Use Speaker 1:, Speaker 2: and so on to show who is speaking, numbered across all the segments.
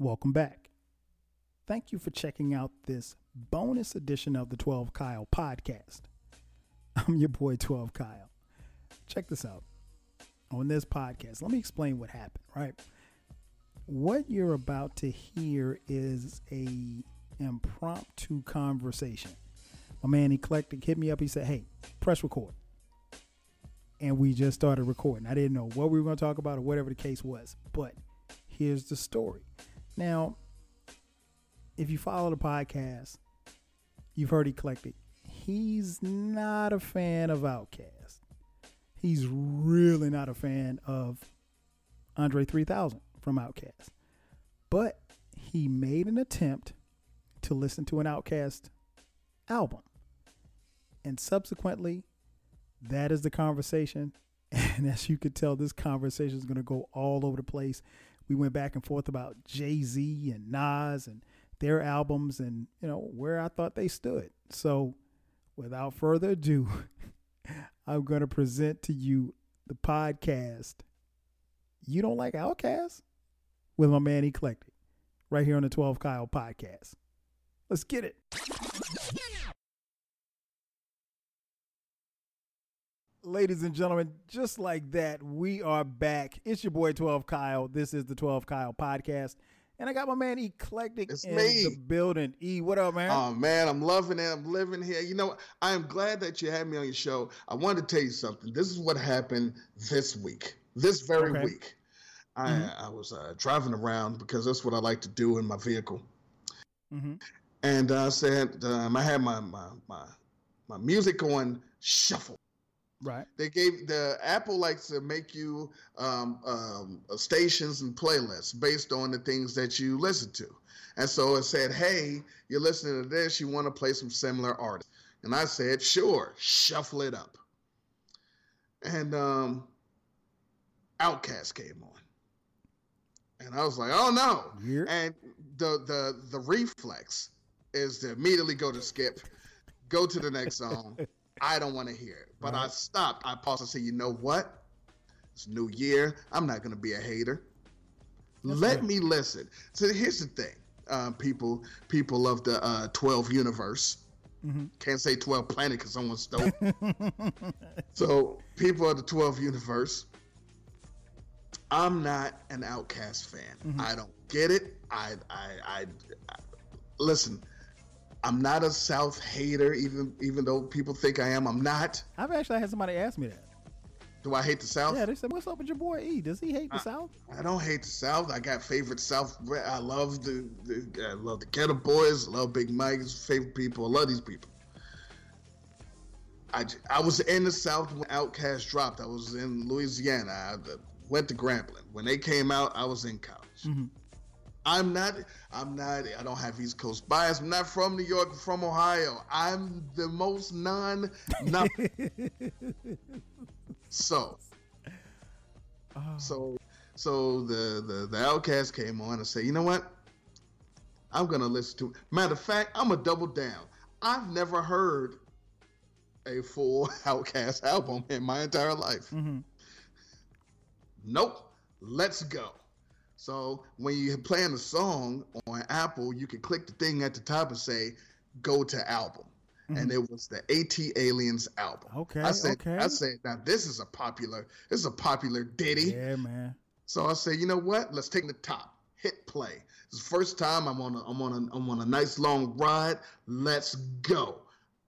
Speaker 1: welcome back. Thank you for checking out this bonus edition of the 12 Kyle podcast. I'm your boy 12 Kyle. Check this out. On this podcast, let me explain what happened, right? What you're about to hear is a impromptu conversation. My man Eclectik hit me up. He said, Hey, press record. And we just started recording. I didn't know what we were going to talk about or whatever the case was. But here's the story. Now, if you follow the podcast, you've heard Eclectik. He's not a fan of Outkast. He's really not a fan of Andre 3000 from Outkast. But he made an attempt to listen to an Outkast album. And subsequently, that is the conversation. And as you could tell, this conversation is going to go all over the place. We went back and forth about Jay Z and Nas and their albums and, you know, where I thought they stood. So, without further ado, I'm going to present to you the podcast You Don't Like Outkast with my man Eclectik right here on the 12 Kyle podcast. Let's get it. Ladies and gentlemen, just like that, we are back. It's your boy 12 Kyle. This is the 12 Kyle podcast. And I got my man Eclectik
Speaker 2: It's
Speaker 1: in
Speaker 2: me.
Speaker 1: the building. E, what up, man?
Speaker 2: Oh man, I'm loving it. I'm living here. You know, I am glad that you had me on your show. I wanted to tell you something. This is what happened this week. This very
Speaker 1: Okay.
Speaker 2: week. I
Speaker 1: Mhm.
Speaker 2: I was uh, driving around because that's what I like to do in my vehicle.
Speaker 1: Mm-hmm.
Speaker 2: And I said um, I had my my my my music on shuffle.
Speaker 1: Right.
Speaker 2: They gave the Apple likes to make you um, um, uh, stations and playlists based on the things that you listen to, and so it said, "Hey, you're listening to this. You want to play some similar artists?" And I said, "Sure, shuffle it up." And um, Outkast came on, and I was like, "Oh no!" And the the the reflex is to immediately go to skip, go to the next song. I don't want to hear it. But I stopped. I paused and said, you know what? It's New Year. I'm not going to be a hater.
Speaker 1: That's
Speaker 2: Let
Speaker 1: good.
Speaker 2: me listen. So here's the thing, um, people, people of the uh, 12 universe.
Speaker 1: hmm
Speaker 2: Can't say 12 planet because someone's stole. so people of the 12 universe. I'm not an Outkast fan.
Speaker 1: Mhm.
Speaker 2: I don't get it. I, I, I, I listen. I'm not a South hater, even even though people think I am. I'm not.
Speaker 1: I've actually had somebody ask me that.
Speaker 2: Do I hate the South?
Speaker 1: Yeah, they said, "What's up with your boy E? Does he hate the
Speaker 2: Uh,
Speaker 1: South?"
Speaker 2: I don't hate the South. I got favorite South. I love the, the I love the Geto Boys. I love Big Mike's favorite people. I love these people. I, I was in the South when Outkast dropped. I was in Louisiana. I went to Grambling. When they came out, I was in college.
Speaker 1: hmm
Speaker 2: I'm not. I'm not. I don't have East Coast bias. I'm not from New York. I'm from Ohio. I'm the most non. so
Speaker 1: Oh,
Speaker 2: so so the the the Outkast came on and said, you know what? I'm gonna listen to. Matter of fact, I'm gonna double down. I've never heard a full Outkast album in my entire life.
Speaker 1: mhm.
Speaker 2: Nope. Let's go. So when you're playing a song on Apple, you can click the thing at the top and say, "Go to album," and mm-hmm. it was the AT Aliens album.
Speaker 1: Okay.
Speaker 2: I said,
Speaker 1: okay.
Speaker 2: I said, now this is a popular, this is a popular ditty.
Speaker 1: yeah, man.
Speaker 2: So I said, you know what? Let's take the top. Hit play. It's the first time I'm on a, I'm on a, I'm on a nice long ride. Let's go.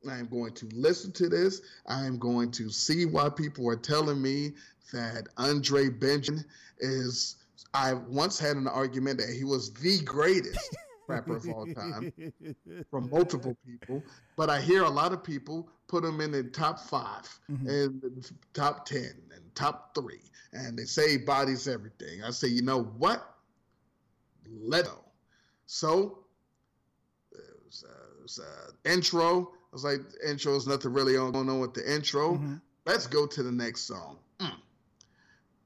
Speaker 2: I am going to listen to this. I am going to see why people are telling me that Andre Benjamin is. I once had an argument that he was the greatest rapper of all time from multiple people, but I hear a lot of people put him in the top 5
Speaker 1: Mhm.
Speaker 2: and top ten and top three, and they say he bodies everything. I say, you know what? Let go. So it was, uh, it was uh, intro. I was like, intro is nothing really going on with the intro.
Speaker 1: Mhm.
Speaker 2: Let's go to the next song.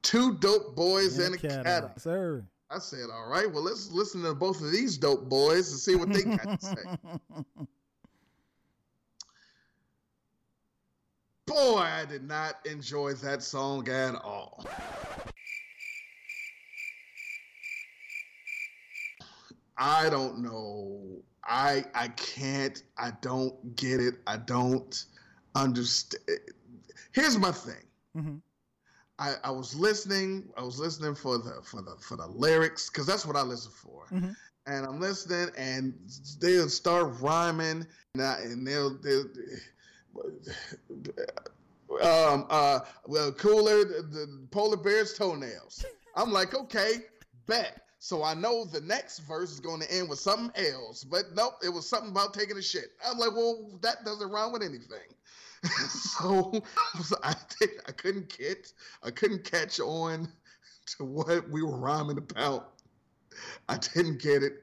Speaker 2: Two dope boys and a cat.
Speaker 1: sir.
Speaker 2: I said, all right, well, let's listen to both of these dope boys and see what they got to say. Boy, I did not enjoy that song at all. I don't know. I I can't. I don't get it. I don't understand. Here's my thing.
Speaker 1: Mm-hmm.
Speaker 2: I, I was listening. I was listening for the for the for the lyrics because that's what I listen for.
Speaker 1: Mhm.
Speaker 2: And I'm listening, and they'll start rhyming, and, I, and they'll, they'll um uh well cooler the, the polar bear's toenails. I'm like, okay, bet. So I know the next verse is going to end with something else, but nope, it was something about taking a shit. I'm like, well, that doesn't rhyme with anything. so I did, I couldn't get I couldn't catch on to what we were rhyming about. I didn't get it.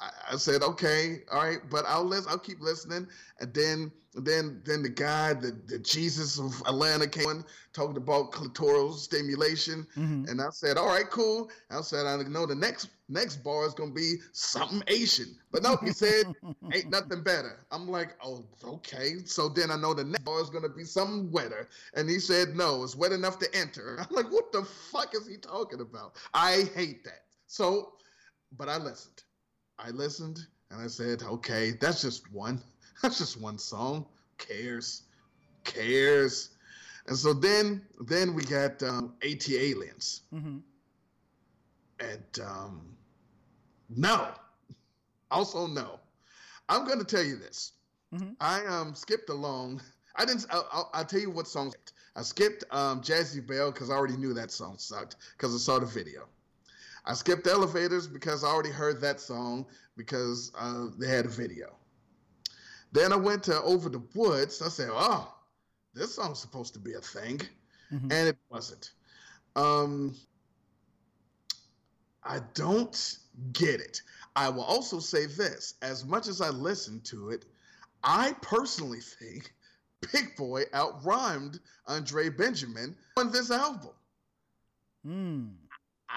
Speaker 2: I, I said, okay, all right, but I'll listen. I'll keep listening. And then, then, then the guy, the, the Jesus of Atlanta, came on talking about clitoral stimulation,
Speaker 1: Mhm.
Speaker 2: and I said, all right, cool. I said, I know the next next bar is gonna be something Asian, but no, he said, ain't nothing better. I'm like, oh, okay. So then I know the next bar is gonna be something wetter, and he said, no, it's wet enough to enter. I'm like, what the fuck is he talking about? I hate that. So, but I listened. I listened and I said, okay, that's just one. That's just one song. Cares. Cares. And so then then we got um, ATLiens.
Speaker 1: Mhm.
Speaker 2: And um, no. Also no. I'm going to tell you this.
Speaker 1: Mhm.
Speaker 2: I um skipped along. I didn't. I'll, I'll, I'll tell you what song. I skipped um, Jazzy Belle because I already knew that song sucked because I saw the video. I skipped Elevators because I already heard that song because uh, they had a video. Then I went to Ova da Wudz. I said, "Oh, this song's supposed to be a thing,"
Speaker 1: Mhm.
Speaker 2: and it wasn't. Um, I don't get it. I will also say this: as much as I listened to it, I personally think Big Boi outrhymed Andre Benjamin on this album.
Speaker 1: Mm.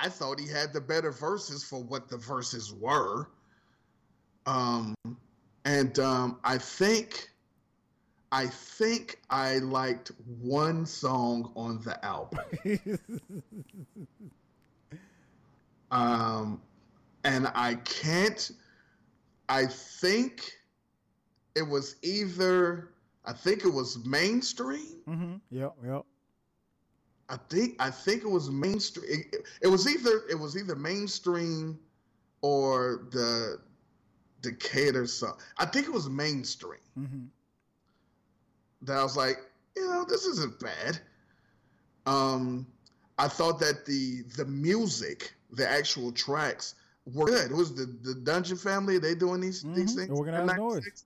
Speaker 2: I thought he had the better verses for what the verses were. Um, and um, I think, I think I liked one song on the album. Um, and I can't. I think it was either. I think it was mainstream.
Speaker 1: mm-hmm. Yep. Yep.
Speaker 2: I think I think it was mainstream. It, it was either it was either mainstream or the Decatur song. I think it was mainstream.
Speaker 1: Mm-hmm.
Speaker 2: That I was like, you know, this isn't bad. Um, I thought that the the music, the actual tracks were good. It was the the Dungeon Family. They doing these these
Speaker 1: Mhm.
Speaker 2: things.
Speaker 1: Organized
Speaker 2: Noize.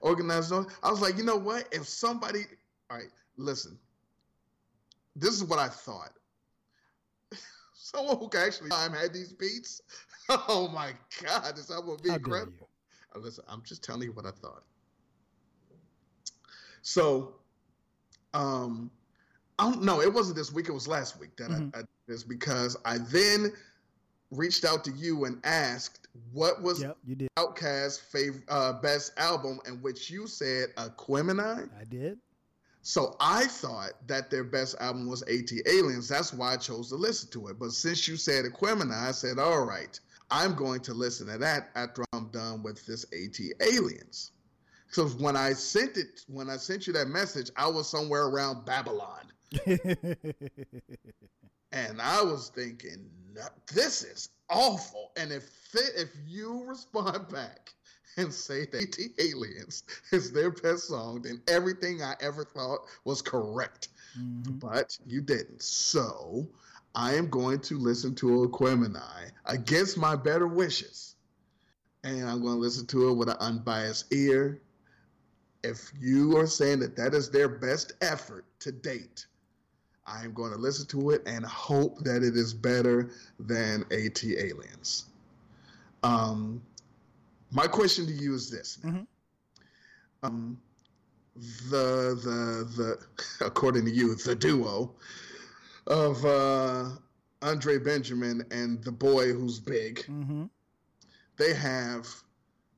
Speaker 2: Organized Noize. I was like, you know what? If somebody, all right, listen. This is what I thought. Someone who can actually time had these beats. Oh my God, this album would be
Speaker 1: How
Speaker 2: incredible.
Speaker 1: you?
Speaker 2: Listen, I'm just telling you what I thought. So, um, I don't know. It wasn't this week. It was last week that
Speaker 1: Mhm.
Speaker 2: I, I did this because I then reached out to you and asked what was
Speaker 1: Yep. You did.
Speaker 2: Uh, best album, in which you said Aquemini.
Speaker 1: I did.
Speaker 2: So I thought that their best album was AT Aliens. That's why I chose to listen to it. But since you said Aquemini, I said, all right, I'm going to listen to that after I'm done with this AT Aliens. So when I sent it, when I sent you that message, I was somewhere around Babylon. And I was thinking, this is awful. And if if you respond back and say that AT Aliens is their best song, then everything I ever thought was correct.
Speaker 1: Mhm.
Speaker 2: But you didn't. So I am going to listen to Aquemini against my better wishes. And I'm going to listen to it with an unbiased ear. If you are saying that that is their best effort to date, I am going to listen to it and hope that it is better than ATLiens. Um, my question to you is this.
Speaker 1: Mhm.
Speaker 2: um, the the the according to you, the duo of uh, Andre Benjamin and the boy who's big,
Speaker 1: Mm-hmm.
Speaker 2: they have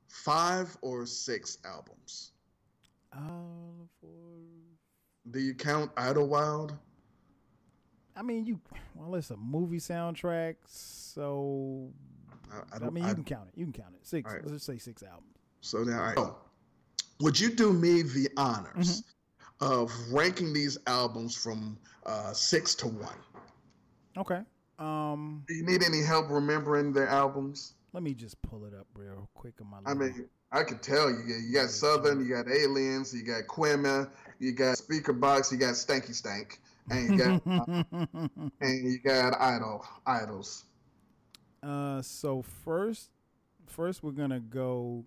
Speaker 2: five or six albums.
Speaker 1: Uh, for,
Speaker 2: Do you count Idlewild?
Speaker 1: I mean, you. Well, it's a movie soundtrack, so
Speaker 2: I, I
Speaker 1: I, mean, you
Speaker 2: I-
Speaker 1: can count it. You can count it. Six.
Speaker 2: Right.
Speaker 1: Let's just say six albums.
Speaker 2: So now, right. Oh, would you do me the honors
Speaker 1: Mm-hmm.
Speaker 2: of ranking these albums from uh, six to one?
Speaker 1: Okay. Um,
Speaker 2: Do you need any help remembering the albums?
Speaker 1: let me just pull it up real quick on my.
Speaker 2: I
Speaker 1: little-
Speaker 2: mean, I could tell you. You got Southern, you got Aliens, you got Quimma, you got Speakerboxxx, you got Stanky Stank, and you got and you got Idol, Idols.
Speaker 1: Uh, so first, first we're gonna go.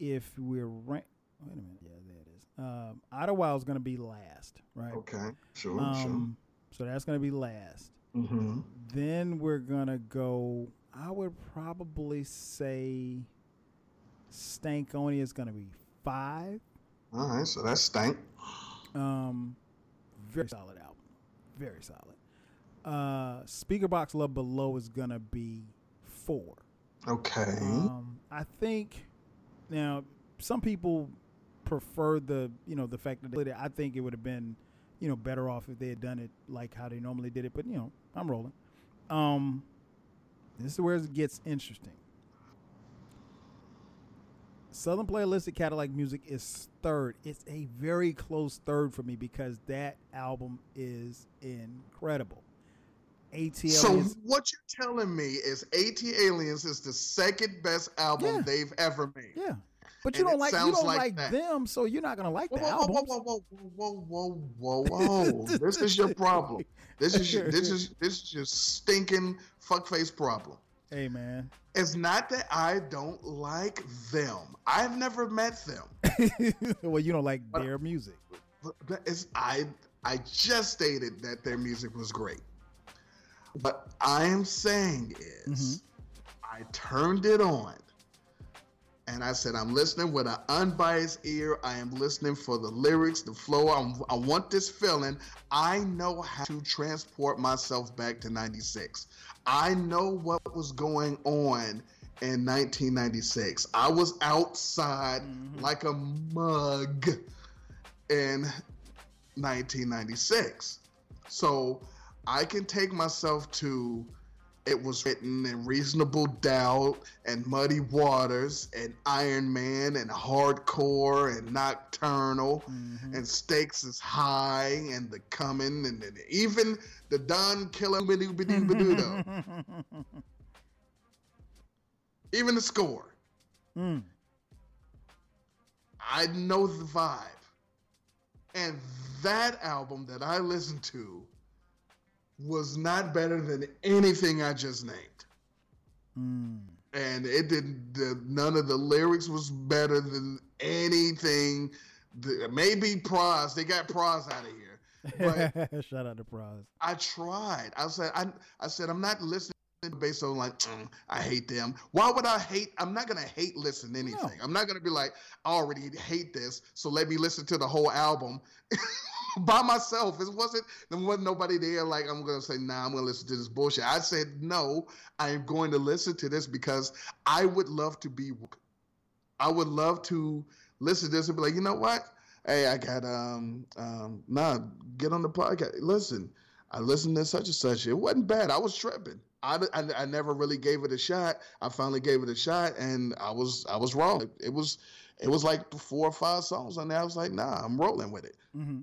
Speaker 1: If we're rank, wait a minute. Yeah, there it is. Um, Idlewild is gonna be last, right?
Speaker 2: Okay, sure,
Speaker 1: Um, so that's gonna be last.
Speaker 2: Mm-hmm.
Speaker 1: Then we're gonna go. I would probably say Stankonia is gonna be five.
Speaker 2: All right, so that's Stank.
Speaker 1: Um, very solid album, very solid. Uh, Speakerboxxx Love Below is gonna be four.
Speaker 2: Okay.
Speaker 1: Um, I think now some people prefer the you know the fact that they did. I think it would have been you know better off if they had done it like how they normally did it. But you know I'm rolling. Um, this is where it gets interesting. Southern Playalistic Cadillac Music is third. It's a very close third for me because that album is incredible. ATL
Speaker 2: So what you're telling me is ATLiens is the second best album
Speaker 1: Yeah.
Speaker 2: they've ever made.
Speaker 1: Yeah, but you
Speaker 2: And
Speaker 1: don't like you
Speaker 2: sounds
Speaker 1: don't
Speaker 2: like
Speaker 1: like, them, so you're not gonna like
Speaker 2: Whoa,
Speaker 1: the
Speaker 2: whoa,
Speaker 1: album.
Speaker 2: whoa, whoa, whoa, whoa, whoa, whoa, whoa! this is your problem. This is your, this is this is your stinking fuckface problem.
Speaker 1: Hey man,
Speaker 2: It's not that I don't like them. I've never met them.
Speaker 1: well you don't like their music.
Speaker 2: But- but It's I I just stated that their music was great. What I am saying is, I turned it on, and I said, I'm listening with an unbiased ear. I am listening for the lyrics, the flow. I'm, I want this feeling. I know how to transport myself back to '96. I know what was going on in 1996. I was outside
Speaker 1: Mhm.
Speaker 2: like a mug in 1996. So I can take myself to it was written in Reasonable Doubt and Muddy Waters and Iron Man and Hardcore and Nocturnal
Speaker 1: Mhm.
Speaker 2: and Stakes is High and The Coming and, and even the Don Killer even the score.
Speaker 1: Mm.
Speaker 2: I know the vibe. And that album that I listened to was not better than anything I just named.
Speaker 1: Mm.
Speaker 2: And it didn't, the, none of the lyrics was better than anything. The, maybe Pras, they got Pras out of here. But
Speaker 1: Shout out to Prize.
Speaker 2: I tried. I said, I, I said, I'm not listening based on like, "Mm, I hate them. Why would I hate? I'm not gonna hate listen to anything.
Speaker 1: No.
Speaker 2: I'm not gonna be like, I already hate this, so let me listen to the whole album by myself. It wasn't. There wasn't nobody there. Like I'm gonna say, Nah, I'm gonna listen to this bullshit. I said, No, I am going to listen to this because I would love to be. I would love to listen to this and be like, you know what? Hey, I got um um nah, get on the podcast. Listen, I listened to such and such. It wasn't bad. I was tripping. I, I, I never really gave it a shot. I finally gave it a shot, and I was I was wrong. It was it was like four or five songs on there. I was like, nah, I'm rolling with it.
Speaker 1: hmm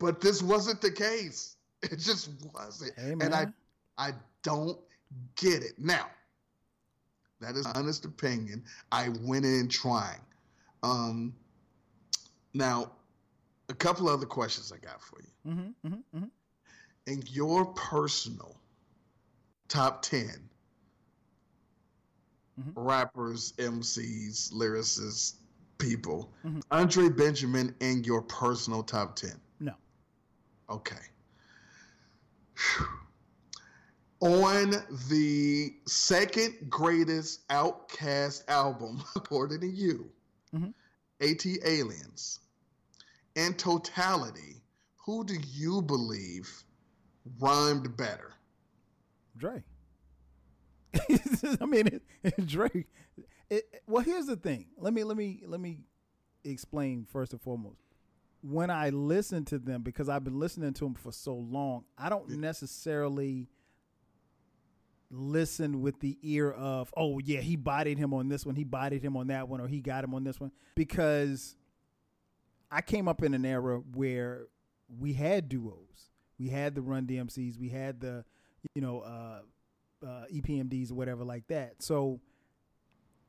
Speaker 2: But this wasn't the case. It just wasn't,
Speaker 1: Hey
Speaker 2: and I I don't get it. Now, that is honest opinion. I went in trying. Um, now, a couple other questions I got for you.
Speaker 1: Mm-hmm, hmm hmm
Speaker 2: In your personal top 10
Speaker 1: Mhm.
Speaker 2: rappers, MCs, lyricists, people,
Speaker 1: Mhm.
Speaker 2: Andre Benjamin in your personal top 10?
Speaker 1: No.
Speaker 2: Okay. On the second greatest Outkast album, according to you,
Speaker 1: Mhm.
Speaker 2: AT Aliens, in totality, who do you believe rhymed better?
Speaker 1: Dre. I mean, it, it, Dre. It, well, here's the thing. Let me let me let me explain first and foremost. When I listen to them, because I've been listening to them for so long, I don't necessarily listen with the ear of, oh yeah, he bodied him on this one, he bodied him on that one, or he got him on this one. Because I came up in an era where we had duos. We had the Run DMCs, we had the, you know, uh, uh, EPMDs or whatever like that. So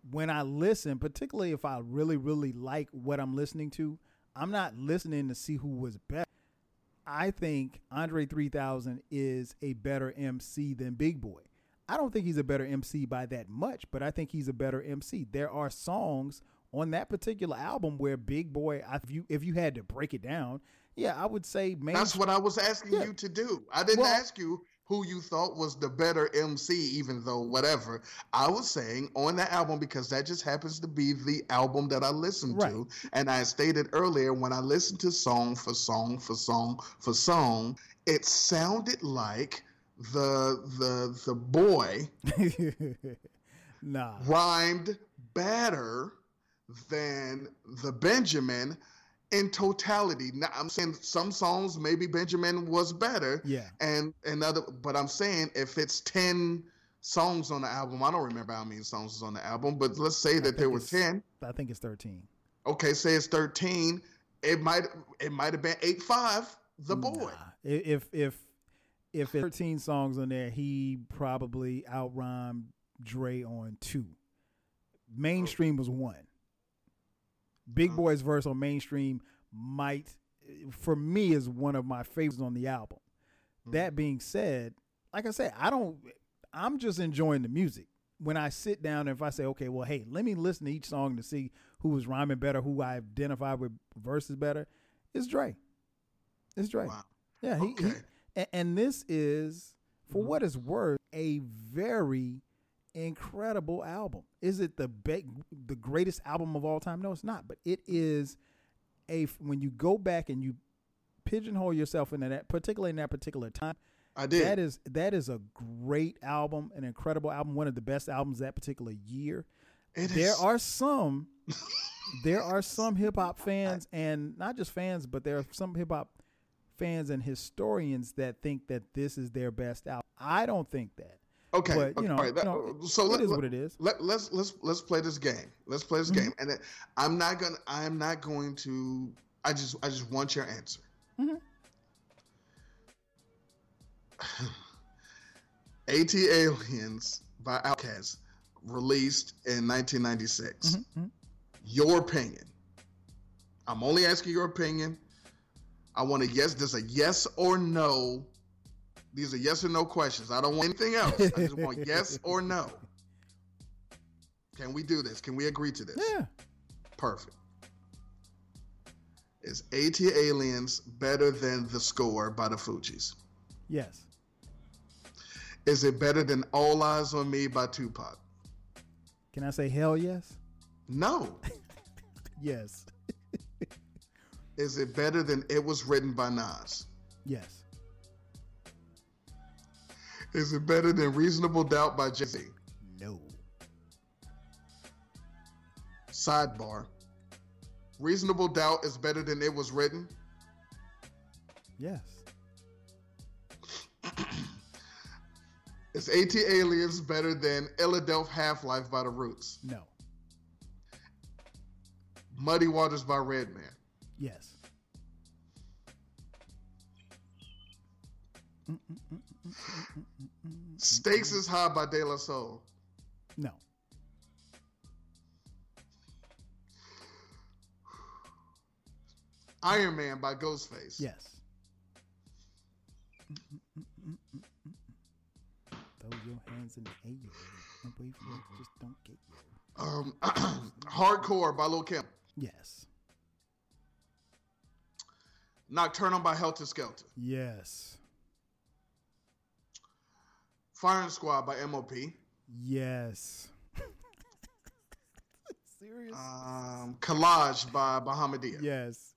Speaker 1: when I listen, particularly if I really, really like what I'm listening to, I'm not listening to see who was better. I think Andre 3000 is a better MC than Big Boi. I don't think he's a better MC by that much, but I think he's a better MC. There are songs on that particular album where Big Boi, if you if you had to break it down, yeah, I would say
Speaker 2: main. That's what I was asking yeah. you to do. I didn't well, ask you who you thought was the better MC, even though whatever. I was saying on that album because that just happens to be the album that I listened right. to. And I stated earlier when I listened to song for song for song for song, it sounded like the the the boy
Speaker 1: nah.
Speaker 2: rhymed better than the Benjamin in totality. Now I'm saying some songs maybe Benjamin was better.
Speaker 1: Yeah.
Speaker 2: And another but I'm saying if it's 10 songs on the album, I don't remember how many songs is on the album, but let's say that there were 10.
Speaker 1: I think it's 13.
Speaker 2: Okay, say it's 13. It might it might have been 8-5 the boy. Nah.
Speaker 1: If if if it's 13 songs on there, he probably outrhymed Dre on 2. Mainstream was 1. Big Boi's verse on mainstream might, for me, is one of my favorites on the album. Mm-hmm. That being said, like I said, I don't. I'm just enjoying the music. When I sit down and if I say, okay, well, hey, let me listen to each song to see who was rhyming better, who I identify with verses better, it's Dre. It's Dre. Wow. Yeah, he, okay. he and, and, this is, for mm-hmm. what it's worth, a very incredible album. Is it the be- the greatest album of all time? No, it's not. But it is a when you go back and you pigeonhole yourself into that, particularly in that particular time.
Speaker 2: I did.
Speaker 1: That is that is a great album, an incredible album, one of the best albums that particular year. It there is. are some, there are some hip hop fans, and not just fans, but there are some hip hop fans and historians that think that this is their best album. I don't think that.
Speaker 2: Okay,
Speaker 1: but, you know, that, you know
Speaker 2: so
Speaker 1: let,
Speaker 2: is
Speaker 1: let, what it is.
Speaker 2: Let, let's let's let's play this game. Let's play this mm-hmm. game, and I'm not gonna. I'm not going to. I just I just want your answer. Mm-hmm. ATLiens by Outkast, released in 1996. Mm-hmm, mm-hmm. Your opinion. I'm only asking your opinion. I want a yes. There's a yes or no these are yes or no questions. I don't want anything else. I just want yes or no. Can we do this? Can we agree to this?
Speaker 1: Yeah.
Speaker 2: Perfect. Is ATLiens better than The Score by the Fugees?
Speaker 1: Yes.
Speaker 2: Is it better than All Eyez on Me by Tupac?
Speaker 1: Can I say hell yes?
Speaker 2: No.
Speaker 1: yes.
Speaker 2: Is it better than It Was Written by Nas?
Speaker 1: Yes.
Speaker 2: Is it better than Reasonable Doubt by Jay Z?
Speaker 1: No.
Speaker 2: Sidebar. Reasonable Doubt is better than it was written?
Speaker 1: Yes.
Speaker 2: is AT Aliens better than Illadelph Half Life by The Roots?
Speaker 1: No.
Speaker 2: Muddy Waters by Redman?
Speaker 1: Yes.
Speaker 2: Mm, mm, mm, Stakes is High by De La Soul.
Speaker 1: No.
Speaker 2: Iron Man by Ghostface.
Speaker 1: Yes. Throw your hands in the air and wait for it. Just don't get you.
Speaker 2: Um, Hardcore by Lil Kim.
Speaker 1: Yes.
Speaker 2: Nocturnal by Heltah Skeltah.
Speaker 1: Yes.
Speaker 2: Firing Squad by MOP.
Speaker 1: Yes.
Speaker 2: Serious? Um, Collage by Bahamadia.
Speaker 1: Yes.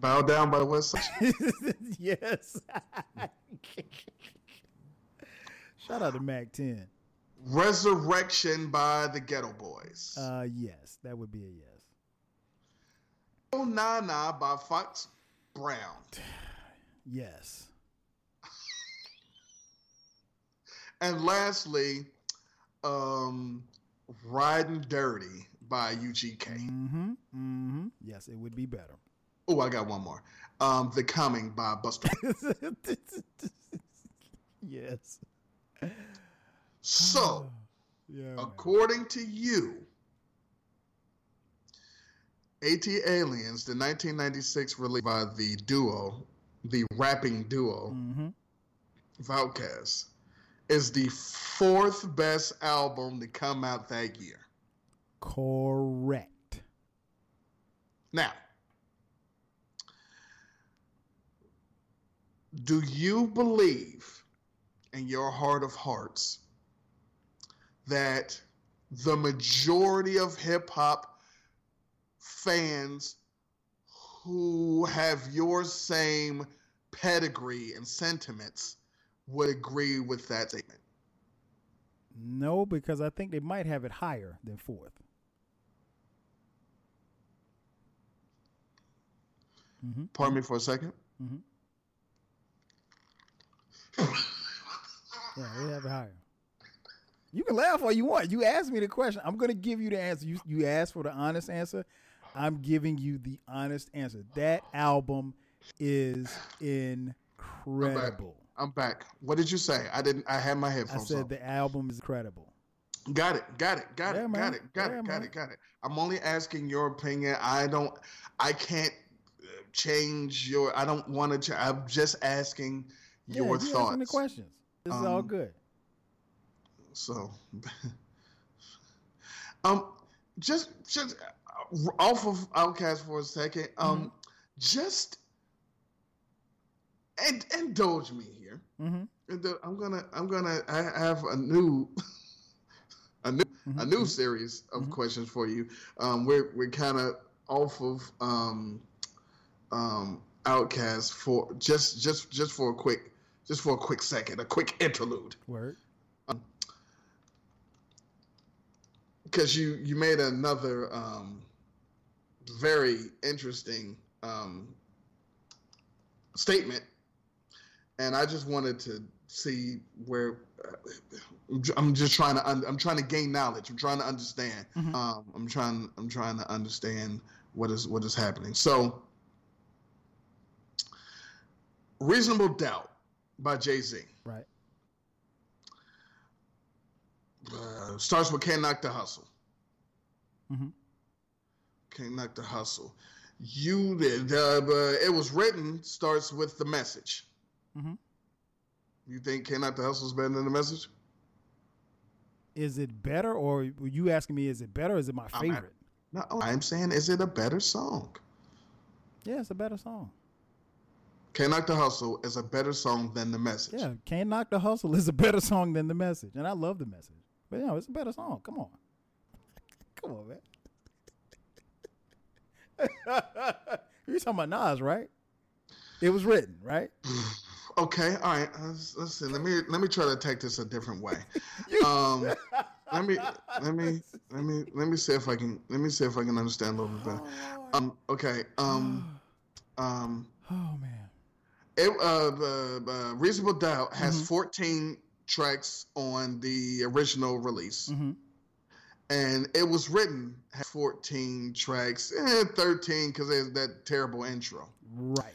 Speaker 2: Bow Down by the West
Speaker 1: Side. yes. Shout out to Mack 10.
Speaker 2: Resurrection by the Geto Boys.
Speaker 1: Uh, yes, that would be a yes.
Speaker 2: Oh Nah Nah by Fox Brown.
Speaker 1: Yes.
Speaker 2: And lastly, um, Riding Dirty by UGK.
Speaker 1: Mm-hmm. Mm-hmm. Yes, it would be better.
Speaker 2: Oh, I got one more. Um, The Coming by Buster.
Speaker 1: yes.
Speaker 2: So,
Speaker 1: Yeah. man.
Speaker 2: according to you, ATLiens, the 1996 release by the duo, the rapping duo,
Speaker 1: Mhm.
Speaker 2: Outkast, is the fourth best album to come out that year.
Speaker 1: Correct.
Speaker 2: Now, do you believe in your heart of hearts that the majority of hip hop fans who have your same pedigree and sentiments would agree with that statement?
Speaker 1: No, because I think they might have it higher than fourth. Mm-hmm.
Speaker 2: Pardon me for a second.
Speaker 1: Mm-hmm. Yeah, they have it higher. You can laugh all you want. You asked me the question. I'm going to give you the answer. You you asked for the honest answer. I'm giving you the honest answer. That album is incredible.
Speaker 2: I'm back. What did you say? I didn't. I had my headphones.
Speaker 1: I said
Speaker 2: on.
Speaker 1: the album is incredible.
Speaker 2: Got it. Got it. Got
Speaker 1: Yeah,
Speaker 2: it.
Speaker 1: man.
Speaker 2: Got it. Got
Speaker 1: Yeah,
Speaker 2: it. Got
Speaker 1: man.
Speaker 2: it. Got it. I'm only asking your opinion. I don't. I can't uh, change your. I don't want to. Ch- I'm just asking
Speaker 1: Yeah,
Speaker 2: your thoughts.
Speaker 1: the questions. This is all
Speaker 2: Um,
Speaker 1: good.
Speaker 2: So, um, just just uh, off of Outkast for a second. Um,
Speaker 1: Mm-hmm.
Speaker 2: just and indulge me here.
Speaker 1: Mm-hmm.
Speaker 2: I'm gonna I'm gonna I have a new a new
Speaker 1: Mm-hmm.
Speaker 2: a new series of questions for you. Um, we're we're kind of off of um, um, Outkast for just just just for a quick just for a quick second, a quick interlude,
Speaker 1: Word.
Speaker 2: Because you you made another um, very interesting um, statement, and I just wanted to see where uh, I'm just trying to un- I'm trying to gain knowledge. I'm trying to understand.
Speaker 1: Mhm.
Speaker 2: Um, I'm trying I'm trying to understand what is what is happening. So, reasonable doubt by Jay Z
Speaker 1: Right.
Speaker 2: Uh, starts with "Can't Knock the Hustle."
Speaker 1: Mm-hmm.
Speaker 2: Can't knock the hustle. You did. Uh, it was written starts with the message.
Speaker 1: Mm-hmm.
Speaker 2: You think "Can't Knock the Hustle" is better than the message?
Speaker 1: Is it better, or were you asking me? Is it better? or Is it my
Speaker 2: I'm
Speaker 1: favorite?
Speaker 2: No, I'm saying, is it a better song?
Speaker 1: Yeah, it's a better song.
Speaker 2: "Can't Knock the Hustle" is a better song than the message.
Speaker 1: Yeah, "Can't Knock the Hustle" is a better song than the message, and I love the message. But you know, it's a better song. Come on, come on, man. You're talking about Nas, right? It was written, right?
Speaker 2: Okay, all right. Let's, let's see. Let me let me try to take this a different way. Um, let me let me let me let me see if I can let me see if I can understand a little bit better. Um, okay. Um, um,
Speaker 1: oh man.
Speaker 2: it, uh, the uh, Reasonable Doubt has
Speaker 1: Mhm.
Speaker 2: 14 tracks on the original release,
Speaker 1: hmm
Speaker 2: and it was written 14 tracks, eh, 13 because there's that terrible intro.
Speaker 1: Right.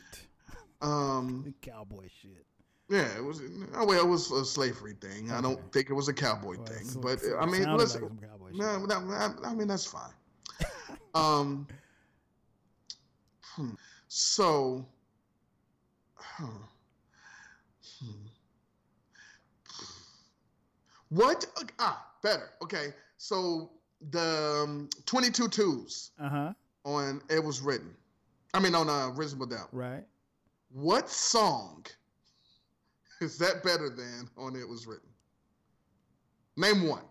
Speaker 2: Um,
Speaker 1: Cowboy shit.
Speaker 2: yeah, it was. Oh well, it was a slavery thing. I don't think it was a cowboy
Speaker 1: Well,
Speaker 2: thing,
Speaker 1: so-
Speaker 2: but
Speaker 1: so
Speaker 2: I mean, listen,
Speaker 1: like some cowboy shit.
Speaker 2: no, no, I, I mean that's fine. um, hmm, so, huh, what? Ah, better. Okay, so the um, twenty-two twos
Speaker 1: Uh huh.
Speaker 2: on it was written. I mean, on uh, Reasonable Doubt.
Speaker 1: Right.
Speaker 2: What song is that better than on It Was Written? Name one.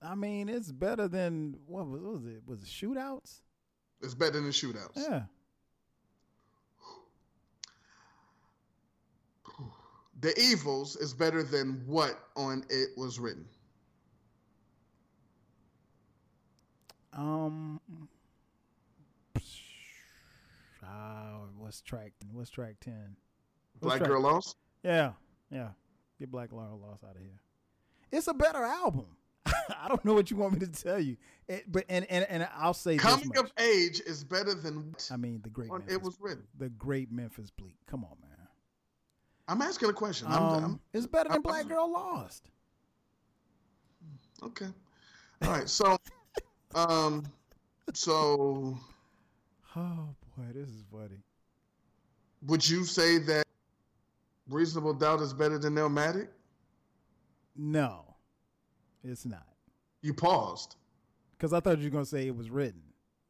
Speaker 1: I mean, it's better than what was, what was it? Was it shootouts?
Speaker 2: It's better than Shootouts.
Speaker 1: Yeah.
Speaker 2: D'Evils is better than what on It Was Written?
Speaker 1: Um. Uh, what's track? What's track ten? What's
Speaker 2: Black
Speaker 1: track-
Speaker 2: Girl Lost?
Speaker 1: Yeah, yeah. Get Black Girl Lost out of here. It's a better album. I don't know what you want me to tell you, it, but and, and and I'll say this
Speaker 2: Coming of Age is better than what
Speaker 1: I mean, the great Memphis,
Speaker 2: It Was Written.
Speaker 1: the great Memphis Bleek. Come on, man.
Speaker 2: I'm asking a question. I'm,
Speaker 1: Um,
Speaker 2: I'm-
Speaker 1: it's better than
Speaker 2: I'm-
Speaker 1: Black Girl Lost.
Speaker 2: okay. All right. So, um, so
Speaker 1: Oh boy, this is funny.
Speaker 2: would you say that Reasonable Doubt is better than Illmatic?
Speaker 1: No, it's not.
Speaker 2: You paused.
Speaker 1: Because I thought you were gonna say it was written.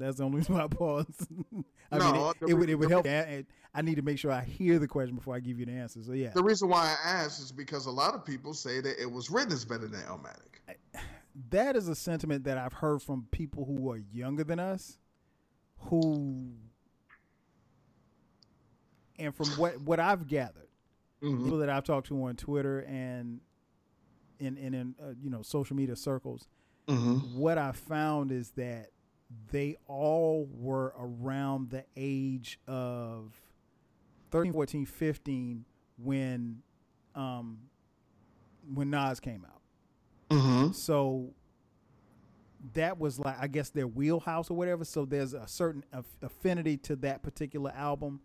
Speaker 1: That's the only reason why I paused. I
Speaker 2: No,
Speaker 1: mean, it, it would it would help. I, I need to make sure I hear the question before I give you the answer. So yeah,
Speaker 2: The reason why I asked is because a lot of people say that it was written is better than Illmatic.
Speaker 1: that is a sentiment that I've heard from people who are younger than us, who, and from what what I've gathered,
Speaker 2: Mhm.
Speaker 1: people that I've talked to on Twitter and in in, in uh, you know social media circles,
Speaker 2: Mhm.
Speaker 1: what I found is that they all were around the age of 13, 14, 15 when um when Nas came out.
Speaker 2: Mhm.
Speaker 1: So that was like I guess their wheelhouse or whatever. So there's a certain aff- affinity to that particular album,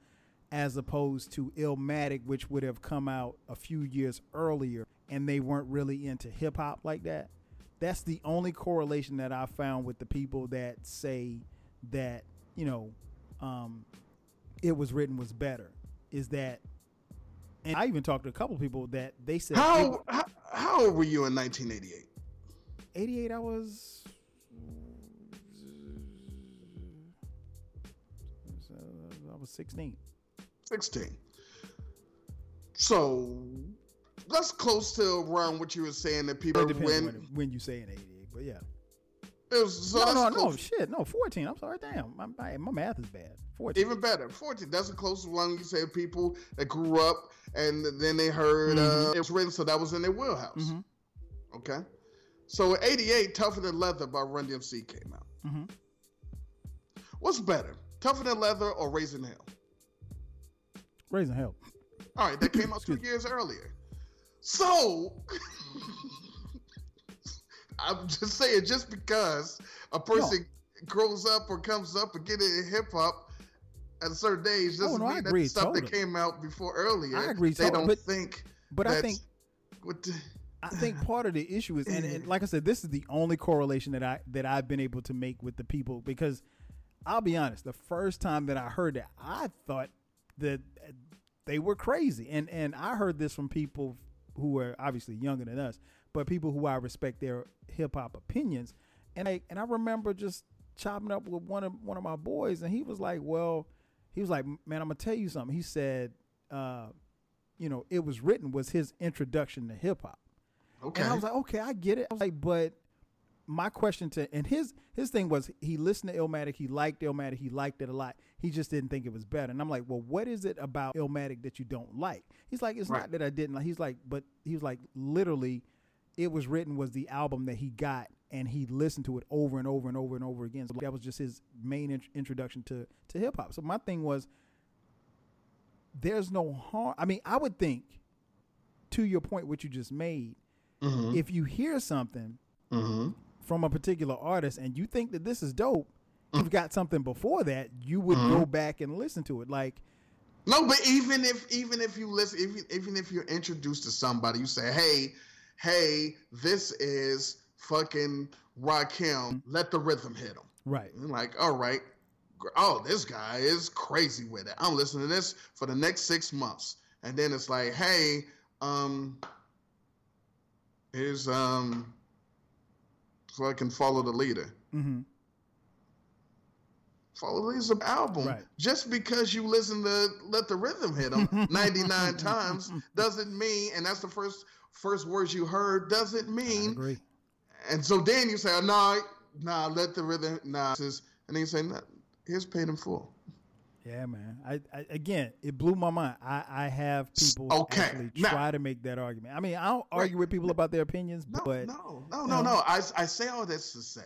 Speaker 1: as opposed to Illmatic, which would have come out a few years earlier, and they weren't really into hip hop like that. That's the only correlation that I found with the people that say that you know, um, it was written was better. Is that, and I even talked to a couple people that they said
Speaker 2: How, how how old were you in 1988?
Speaker 1: 88 i was i was 16
Speaker 2: 16. So that's close to around what you were saying that people
Speaker 1: it depends
Speaker 2: when
Speaker 1: when, you say in 88 but yeah
Speaker 2: it was so
Speaker 1: no no no shit no 14 i'm sorry damn my, my, my math is bad 14
Speaker 2: Even better, 14. That's the closest one you say people that grew up and then they heard
Speaker 1: Mhm.
Speaker 2: uh, it was written, so that was in their wheelhouse.
Speaker 1: Mhm.
Speaker 2: Okay. So 88, Tougher Than Leather by Run DMC came out.
Speaker 1: Mhm.
Speaker 2: What's better, Tougher Than Leather or Raising Hell?
Speaker 1: raising hell
Speaker 2: All right, that came out two years earlier. So I'm just saying, just because a person grows up or comes up and get into hip hop at a certain age doesn't
Speaker 1: Oh, no,
Speaker 2: mean that stuff that came out before earlier.
Speaker 1: I agree,
Speaker 2: They
Speaker 1: totally,
Speaker 2: don't
Speaker 1: but-
Speaker 2: think.
Speaker 1: but i think
Speaker 2: What the,
Speaker 1: I think part of the issue is, and, and like I said, this is the only correlation that I that I've been able to make with the people because I'll be honest, the first time that I heard that, I thought that they were crazy, and and I heard this from people who were obviously younger than us, but people who I respect their hip hop opinions, and I and I remember just chopping up with one of one of my boys, and he was like, well, he was like, man, I'm gonna tell you something. He said, uh, you know, it was written was his introduction to hip hop.
Speaker 2: okay.
Speaker 1: And I was like, okay, I get it. I was like, but my question to and his his thing was he listened to Illmatic, he liked Illmatic, he liked it a lot. He just didn't think it was better. And I'm like, well, what is it about Illmatic that you don't like? He's like, it's
Speaker 2: Right.
Speaker 1: not that I didn't like. He's like, but he was like, literally, it was written was the album that he got and he listened to it over and over and over and over again. So that was just his main int- introduction to to hip hop. So my thing was, there's no harm. I mean, I would think, to your point, what you just made,
Speaker 2: Mhm.
Speaker 1: if you hear something
Speaker 2: Mhm.
Speaker 1: From a particular artist and you think that this is dope, you've got something before that, you would
Speaker 2: Mm-hmm.
Speaker 1: go back and listen to it. Like,
Speaker 2: No, but even if even if you listen, even even if you're introduced to somebody, you say, "Hey, hey, this is fucking Rakim. Let the rhythm hit him."
Speaker 1: right,
Speaker 2: You're like, all right, oh, this guy is crazy with it. I'm listening to this for the next six months, and then it's like, hey, um, here's um, fucking follow the leader.
Speaker 1: hmm
Speaker 2: Follow the leader's an album.
Speaker 1: Right.
Speaker 2: Just because you listen to Let the Rhythm Hit Him 99 times doesn't mean, and that's the first first words you heard, doesn't mean
Speaker 1: agree.
Speaker 2: And so then you say, oh, nah, nah, let the rhythm, nah. Says, and then you say, nah, here's paid in full.
Speaker 1: Yeah, man. I, I again, it blew my mind. I, I have people
Speaker 2: Okay,
Speaker 1: actually
Speaker 2: now-
Speaker 1: try to make that argument. I mean, I don't argue with people about their opinions,
Speaker 2: No,
Speaker 1: but
Speaker 2: no, no, no,
Speaker 1: know.
Speaker 2: no. I, I say all this to say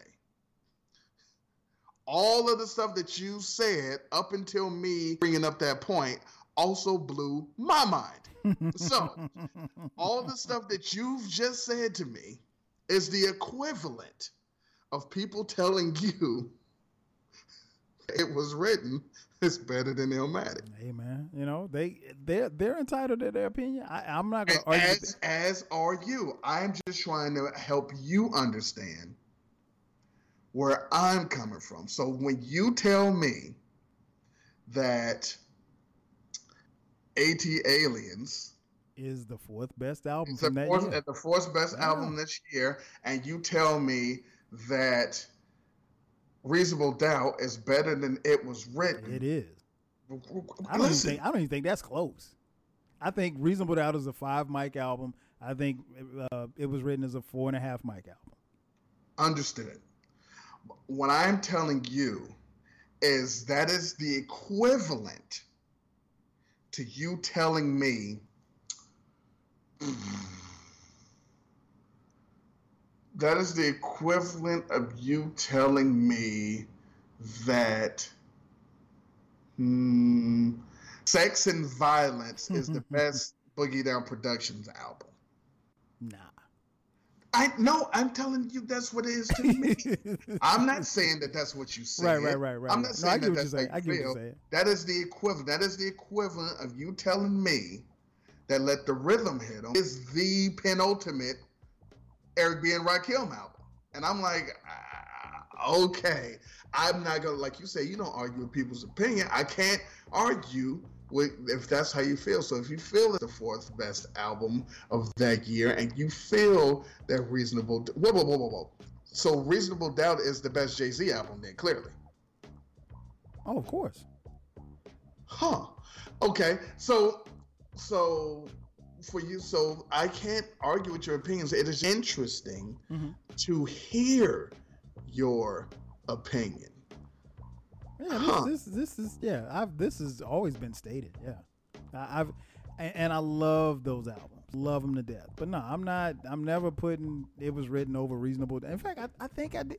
Speaker 2: all of the stuff that you said up until me bringing up that point also blew my mind. So, all the stuff that you've just said to me is the equivalent of people telling you it was written it's better than Illmatic.
Speaker 1: hey, man, you know they they're they're entitled to their opinion. I, I'm not gonna argue.
Speaker 2: As, as are you. I'm just trying to help you understand where I'm coming from. So when you tell me that AT Aliens
Speaker 1: is the fourth best album from that
Speaker 2: fourth,
Speaker 1: year.
Speaker 2: the fourth best album this year, and you tell me that Reasonable Doubt is better than it was written.
Speaker 1: It is. I don't even think I don't even think that's close. I think Reasonable Doubt is a five mic album. I think uh, it was written as a four and a half mic album.
Speaker 2: Understood. What I'm telling you is that is the equivalent to you telling me that is the equivalent of you telling me that hmm, Sex and Violence is the best Boogie Down Productions album.
Speaker 1: Nah.
Speaker 2: I no, I'm telling you that's what it is to me. I'm not saying that that's what you said.
Speaker 1: Right, right, right, right.
Speaker 2: I'm not saying
Speaker 1: get
Speaker 2: that that's you feel. That is the equivalent. That is the equivalent of you telling me that "Let the Rhythm hit 'Em" is the penultimate Eric B. and Rakim album, and I'm like, ah, okay, I'm not gonna like you say. You don't argue with people's opinion. I can't argue with if that's how you feel. So if you feel it's the fourth best album of that year, and you feel that reasonable, whoa, whoa, whoa, whoa, whoa. So reasonable doubt is the best Jay Z album, then clearly.
Speaker 1: Oh, of course.
Speaker 2: Huh. Okay. So so for you so I can't argue with your opinions. It is interesting
Speaker 1: Mhm.
Speaker 2: to hear your opinion.
Speaker 1: Yeah,
Speaker 2: Huh.
Speaker 1: this, this this is yeah. I've this has always been stated. Yeah, I, I've and, and I love those albums, love them to death. But no, I'm not. I'm never putting it was written over reasonable. In fact, I, I think I did.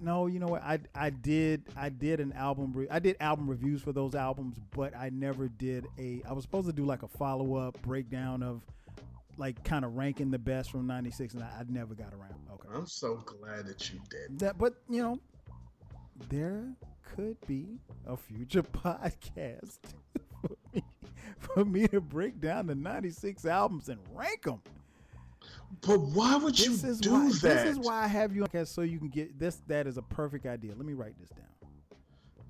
Speaker 1: No, you know what? I I did I did an album. Re- I did album reviews for those albums, but I never did a. I was supposed to do like a follow up breakdown of like kind of ranking the best from '96, and I, I never got around. Okay.
Speaker 2: I'm so glad that you did.
Speaker 1: That, but you know, there could be a future podcast for me, for me to break down the '96 albums and rank them.
Speaker 2: But why would you
Speaker 1: This is
Speaker 2: do
Speaker 1: why.
Speaker 2: that?
Speaker 1: This is why I have you on so you can get this. That is a perfect idea. Let me write this down.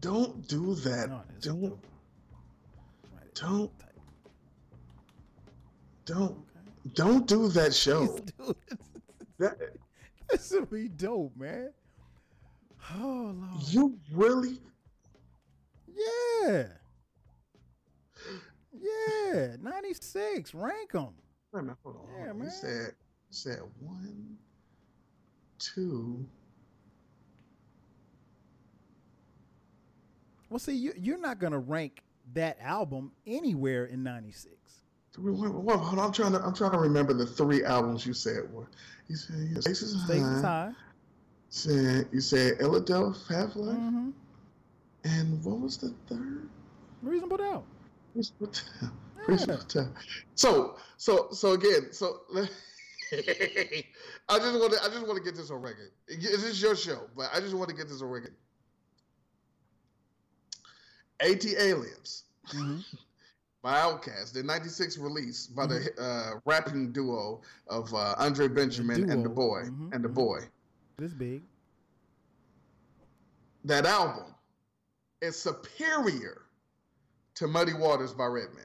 Speaker 2: Don't do that.
Speaker 1: No,
Speaker 2: don't
Speaker 1: dope. Write it down.
Speaker 2: don't don't
Speaker 1: Okay.
Speaker 2: don't do that show.
Speaker 1: Dude,
Speaker 2: That,
Speaker 1: this would be dope, man. Oh Lord.
Speaker 2: you really
Speaker 1: Yeah. Yeah. 96. Rank them.
Speaker 2: wait a minute, hold on.
Speaker 1: Yeah, man.
Speaker 2: You said you said one, two.
Speaker 1: Well, see, you, you're not going to rank that album anywhere in 96.
Speaker 2: Three, wait, wait, I'm trying to I'm trying to remember the three albums you said were. You said you said Stasis
Speaker 1: Stakes Is
Speaker 2: High.
Speaker 1: High.
Speaker 2: Said you said Illadelph Half Life,
Speaker 1: Mm-hmm.
Speaker 2: and what was the third?
Speaker 1: Reasonable doubt.
Speaker 2: Reasonable Doubt. Reasonable Doubt. So so so again so. I just want to. I just want to get this on record. This is your show, but I just want to get this on record. ATLiens
Speaker 1: Mm-hmm.
Speaker 2: by Outkast, the '96 release by the
Speaker 1: Mm-hmm.
Speaker 2: uh, rapping duo of uh, Andre Benjamin and the boy
Speaker 1: Mhm,
Speaker 2: and the
Speaker 1: mhm.
Speaker 2: boy.
Speaker 1: This big.
Speaker 2: That album is superior to Muddy Waters by Redman.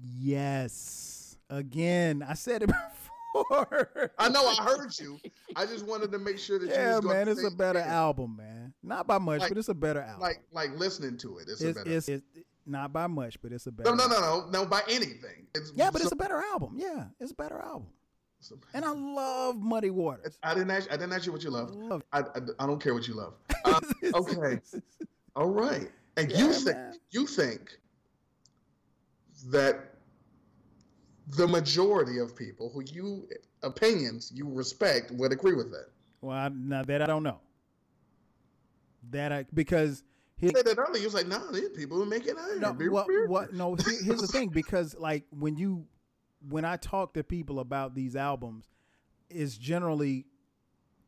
Speaker 1: Yes. Again, I said it before.
Speaker 2: I know I heard you. I just wanted to make sure that you
Speaker 1: yeah,
Speaker 2: was
Speaker 1: man, it's a better
Speaker 2: it.
Speaker 1: album, man. Not by much,
Speaker 2: Like-
Speaker 1: but it's a better album.
Speaker 2: Like like listening to it, it's, a
Speaker 1: it's,
Speaker 2: better.
Speaker 1: it's, it's not by much, but it's a better.
Speaker 2: no, no, no, no, no, by anything. It's,
Speaker 1: Yeah, but
Speaker 2: so-
Speaker 1: it's a better album. Yeah, it's a better album.
Speaker 2: a-
Speaker 1: And I love Muddy Waters.
Speaker 2: I didn't ask. I didn't ask you what you love.
Speaker 1: love
Speaker 2: I, I, I don't care what you love. Uh, okay. All right. And
Speaker 1: Yeah,
Speaker 2: you think
Speaker 1: man.
Speaker 2: you think that the majority of people who you opinions you respect would agree with that.
Speaker 1: Well, I, now that I don't know. That I because he
Speaker 2: You said that earlier. You was like, "No, these people are making it."
Speaker 1: no, what, what, no. here's the thing, because like when you, when I talk to people about these albums, it's generally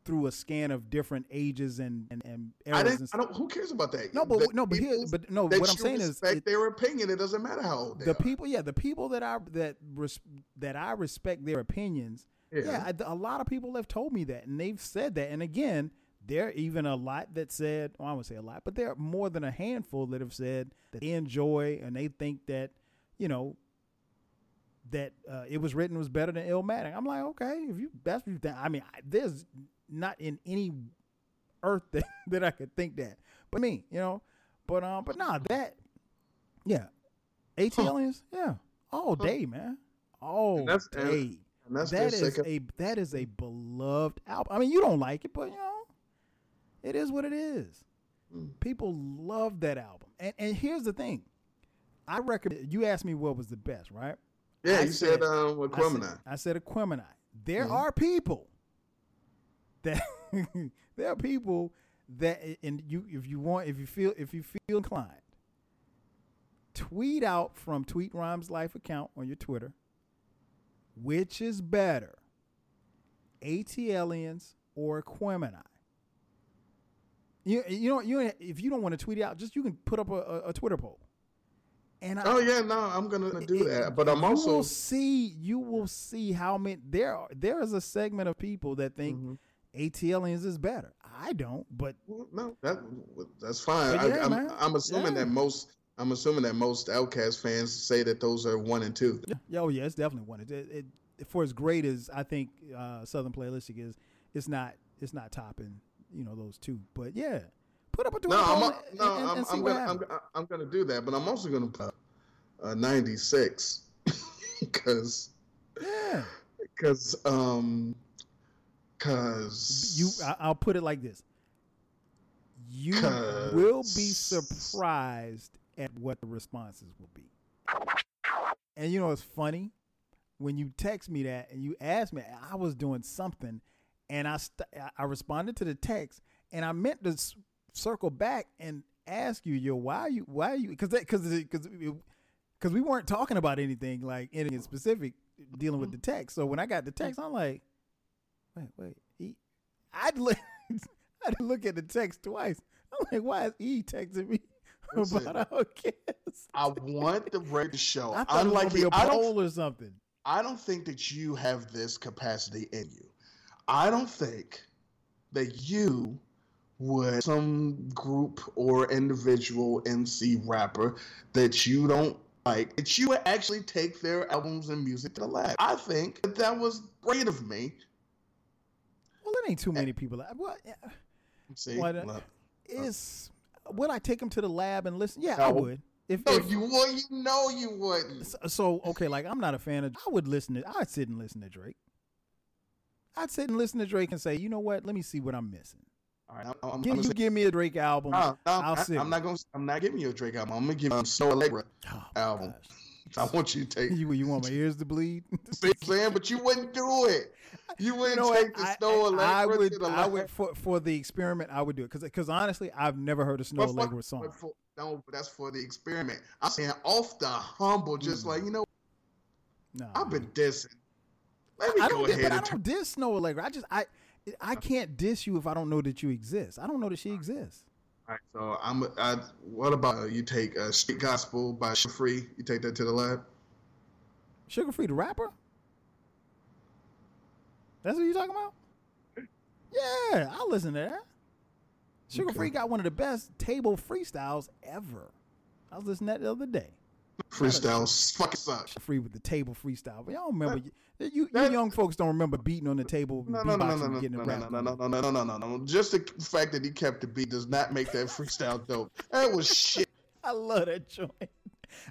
Speaker 1: through a scan of different ages and and, and eras.
Speaker 2: I
Speaker 1: and
Speaker 2: didn't. I
Speaker 1: stuff.
Speaker 2: don't. Who cares about that?
Speaker 1: No, but
Speaker 2: The
Speaker 1: no, but here, but no. What I'm saying is,
Speaker 2: respect
Speaker 1: it-
Speaker 2: their opinion. It doesn't matter how old they
Speaker 1: the
Speaker 2: are.
Speaker 1: people, yeah, the people that I that res, that I respect their opinions. Yeah, I, a lot of people have told me that, and they've said that. And again, there are even a lot that said, well, I won't say a lot, but there are more than a handful that have said that they enjoy and they think that, you know, that uh, it was written was better than Illmatic. I'm like, okay, if you that's what you think. I mean, I, there's not in any earth that, that I could think that, but me, you know, but um, but nah, that, yeah, AT
Speaker 2: Huh.
Speaker 1: aliens, yeah, all day, man, all
Speaker 2: And that's-
Speaker 1: day.
Speaker 2: And that's
Speaker 1: That
Speaker 2: their
Speaker 1: is
Speaker 2: second.
Speaker 1: a that is a beloved album. I mean, you don't like it, but you know, it is what it is.
Speaker 2: Mm.
Speaker 1: People love that album, and and here's the thing, I recommend. You asked me what was the best, right?
Speaker 2: yeah,
Speaker 1: I
Speaker 2: you said,
Speaker 1: said-
Speaker 2: um, with
Speaker 1: I said-
Speaker 2: Quemini.
Speaker 1: I said Aquemini. There
Speaker 2: Mhm.
Speaker 1: are people that there are people that and you if you want if you feel if you feel inclined, tweet out from Tweet Rhymes Life account on your Twitter, which is better, ATLiens or Aquemini. You you know you if you don't want to tweet out, just you can put up a, a, a Twitter poll. And I,
Speaker 2: Oh yeah, no, I'm gonna do
Speaker 1: it-
Speaker 2: that. But I'm
Speaker 1: you
Speaker 2: also
Speaker 1: will see you will see how many there are there is a segment of people that think
Speaker 2: Mhm.
Speaker 1: ATLiens is better. I don't, but
Speaker 2: Well, no, that that's fine.
Speaker 1: Yeah,
Speaker 2: I, I'm. I'm assuming
Speaker 1: Yeah.
Speaker 2: that most I'm assuming that most Outkast fans say that those are one and two.
Speaker 1: yeah, oh yeah, it's definitely one. It, it, it- for as great as I think uh, Southernplayalistic is, it's not it's not topping you know those two. But yeah, put up a
Speaker 2: No, I'm a-
Speaker 1: and,
Speaker 2: no,
Speaker 1: and-
Speaker 2: I'm,
Speaker 1: and
Speaker 2: I'm gonna I'm. I'm gonna do that, but I'm also gonna put uh, 96 because
Speaker 1: yeah,
Speaker 2: because um because
Speaker 1: you. I, I'll put it like this: you will be surprised at what the responses will be. And you know it's funny when you text me that and you asked me, I was doing something, and I st- I responded to the text, and I meant to s- circle back and ask you, yo, why are you why are you because that because because because we weren't talking about anything like anything specific dealing with mm-hmm. the text. So when I got the text, I'm like, wait, wait, he, I'd look, I'd look at the text twice. I'm like, why is he texting me
Speaker 2: Listen.
Speaker 1: about our guest?
Speaker 2: I want the radio show.
Speaker 1: I thought it was
Speaker 2: Unlike
Speaker 1: be a
Speaker 2: I
Speaker 1: poll or something.
Speaker 2: I don't think that you have this capacity in you. I don't think that you would some group or individual MC rapper that you don't like that you would actually take their albums and music to the lab. I think that that was great of me.
Speaker 1: Well, it ain't too eh. many people. Well, yeah,
Speaker 2: See,
Speaker 1: Why not?
Speaker 2: Uh, look.
Speaker 1: Uh, it's would I take them to the lab and listen? Yeah, I would. If,
Speaker 2: no,
Speaker 1: if
Speaker 2: you would, you know, you wouldn't.
Speaker 1: so, so, okay, like I'm not a fan of. I would listen to. I'd sit and listen to Drake. I'd sit and listen to Drake and say, you know what? Let me see what I'm missing.
Speaker 2: All right, I'm, I'm,
Speaker 1: Give,
Speaker 2: I'm
Speaker 1: you
Speaker 2: say-
Speaker 1: give me a Drake album.
Speaker 2: No, no,
Speaker 1: I'll
Speaker 2: I,
Speaker 1: sit
Speaker 2: I'm not gonna. I'm not giving you a Drake album. I'm gonna give you a Snoh Aalegra.
Speaker 1: Oh,
Speaker 2: album.
Speaker 1: gosh.
Speaker 2: I want you to take.
Speaker 1: You, you want my ears to bleed?
Speaker 2: See what I'm saying? But you wouldn't do it. You wouldn't
Speaker 1: know
Speaker 2: take the
Speaker 1: I-
Speaker 2: Snow
Speaker 1: I,
Speaker 2: Allegra
Speaker 1: I would,
Speaker 2: the
Speaker 1: I would for for the experiment. I would do it because honestly, I've never heard a Snow
Speaker 2: But
Speaker 1: Allegra song.
Speaker 2: but for- no, that's for the experiment. I'm saying off the humble, just
Speaker 1: Mm.
Speaker 2: like you know,
Speaker 1: No,
Speaker 2: I've been dissing. Let me
Speaker 1: I
Speaker 2: go
Speaker 1: don't,
Speaker 2: ahead
Speaker 1: but I
Speaker 2: turn.
Speaker 1: don't diss Snoh Aalegra. I just I I can't diss you if I don't know that you exist. I don't know that she exists.
Speaker 2: All right, so I'm. I, what about uh, you take uh, Street Gospel by Suga Free? You take that to the lab.
Speaker 1: Suga Free the rapper. That's what you talking about? Yeah, I'll listen to that. Sugar
Speaker 2: Okay.
Speaker 1: Free got one of the best table freestyles ever. I was listening to that the other day.
Speaker 2: Freestyle fucking sucks.
Speaker 1: Free with the table freestyle. But y'all remember you, you, you
Speaker 2: that-
Speaker 1: young folks don't remember beating on the table,
Speaker 2: No, no, no, no, no, no,
Speaker 1: getting
Speaker 2: no, no, no, no, no, no, no, no, no, no. Just the fact that he kept the beat does not make that freestyle dope. That was shit.
Speaker 1: I love that joint.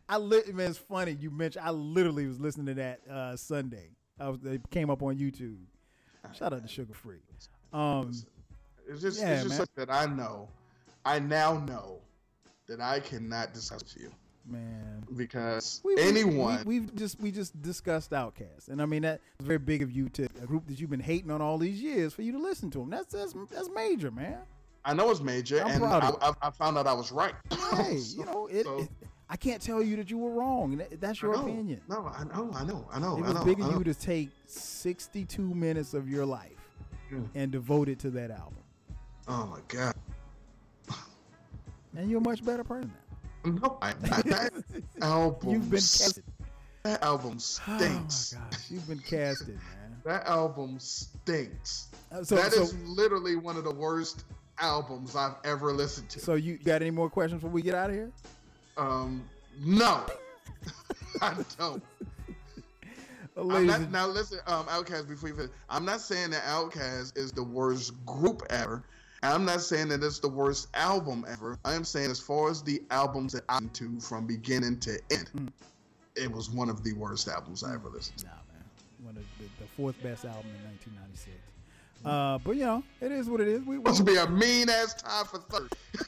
Speaker 1: I lit man, it's funny you mentioned. I literally was listening to that uh, Sunday. I was it came up on YouTube. Shout out to Suga Free. Um,
Speaker 2: It's just,
Speaker 1: Yeah,
Speaker 2: it's just
Speaker 1: man.
Speaker 2: like that. I know. I now know that I cannot discuss with you
Speaker 1: Man,
Speaker 2: because
Speaker 1: We-
Speaker 2: anyone.
Speaker 1: we, have just we just discussed Outkast, and I mean that's very big of you to a group that you've been hating on all these years for you to listen to them. That's that's that's major, man.
Speaker 2: I know it's major,
Speaker 1: I'm
Speaker 2: and I, I, I found out I was right.
Speaker 1: Hey, you know it,
Speaker 2: So-
Speaker 1: it- I can't tell you that you were wrong. That's your opinion.
Speaker 2: No, I know, I know, I know.
Speaker 1: It was
Speaker 2: know,
Speaker 1: big of you to take 62 minutes of your life
Speaker 2: Mm.
Speaker 1: and devote it to that album,
Speaker 2: Oh my god.
Speaker 1: and you're a much better person.
Speaker 2: No, I, I, that album.
Speaker 1: You've been casted.
Speaker 2: That album
Speaker 1: Oh
Speaker 2: stinks.
Speaker 1: my gosh, you've been casted, man.
Speaker 2: that album stinks.
Speaker 1: Uh, So,
Speaker 2: That
Speaker 1: so,
Speaker 2: is literally one of the worst albums I've ever listened to.
Speaker 1: so you got any more questions before we get out of here?
Speaker 2: Um, no, I don't. Not, now listen, um, Outkast. Before you finish, I'm not saying that Outkast is the worst group ever. I'm not saying that it's the worst album ever. I am saying as far as the albums that I listened to from beginning to end,
Speaker 1: Mm.
Speaker 2: it was one of the worst albums I ever listened to.
Speaker 1: Nah, man. One of the, the fourth best album in 1996. Uh, but you know, it is what it is. We, we
Speaker 2: to be a mean ass tie for third.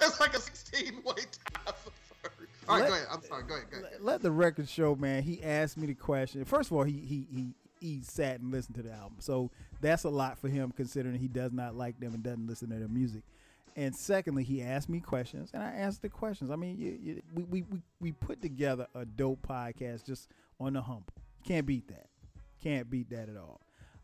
Speaker 2: it's like a 16 way tie for third. All right,
Speaker 1: Let-
Speaker 2: go ahead. I'm sorry. Go ahead. Go ahead.
Speaker 1: let, let the record show, man. He asked me the question. First of all, he he he he sat and listened to the album, so that's a lot for him considering he does not like them and doesn't listen to their music. And secondly, he asked me questions, and I answered the questions. I mean, you, you, we, we we we put together a dope podcast just on the hump. Can't beat that. Can't beat that at all.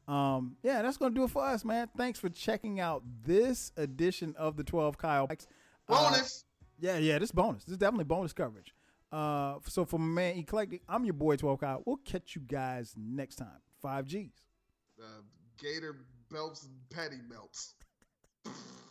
Speaker 1: Um, yeah, that's gonna do it for us, man. Thanks for checking out this edition of the Twelve Kyle. Bikes. Uh,
Speaker 2: Bonus.
Speaker 1: yeah, yeah, this bonus. This is definitely bonus coverage. Uh, so for my man Eclectik, I'm your boy 12 Kyle. We'll catch you guys next time. Five G's.
Speaker 2: uh, Gator belts and patty belts.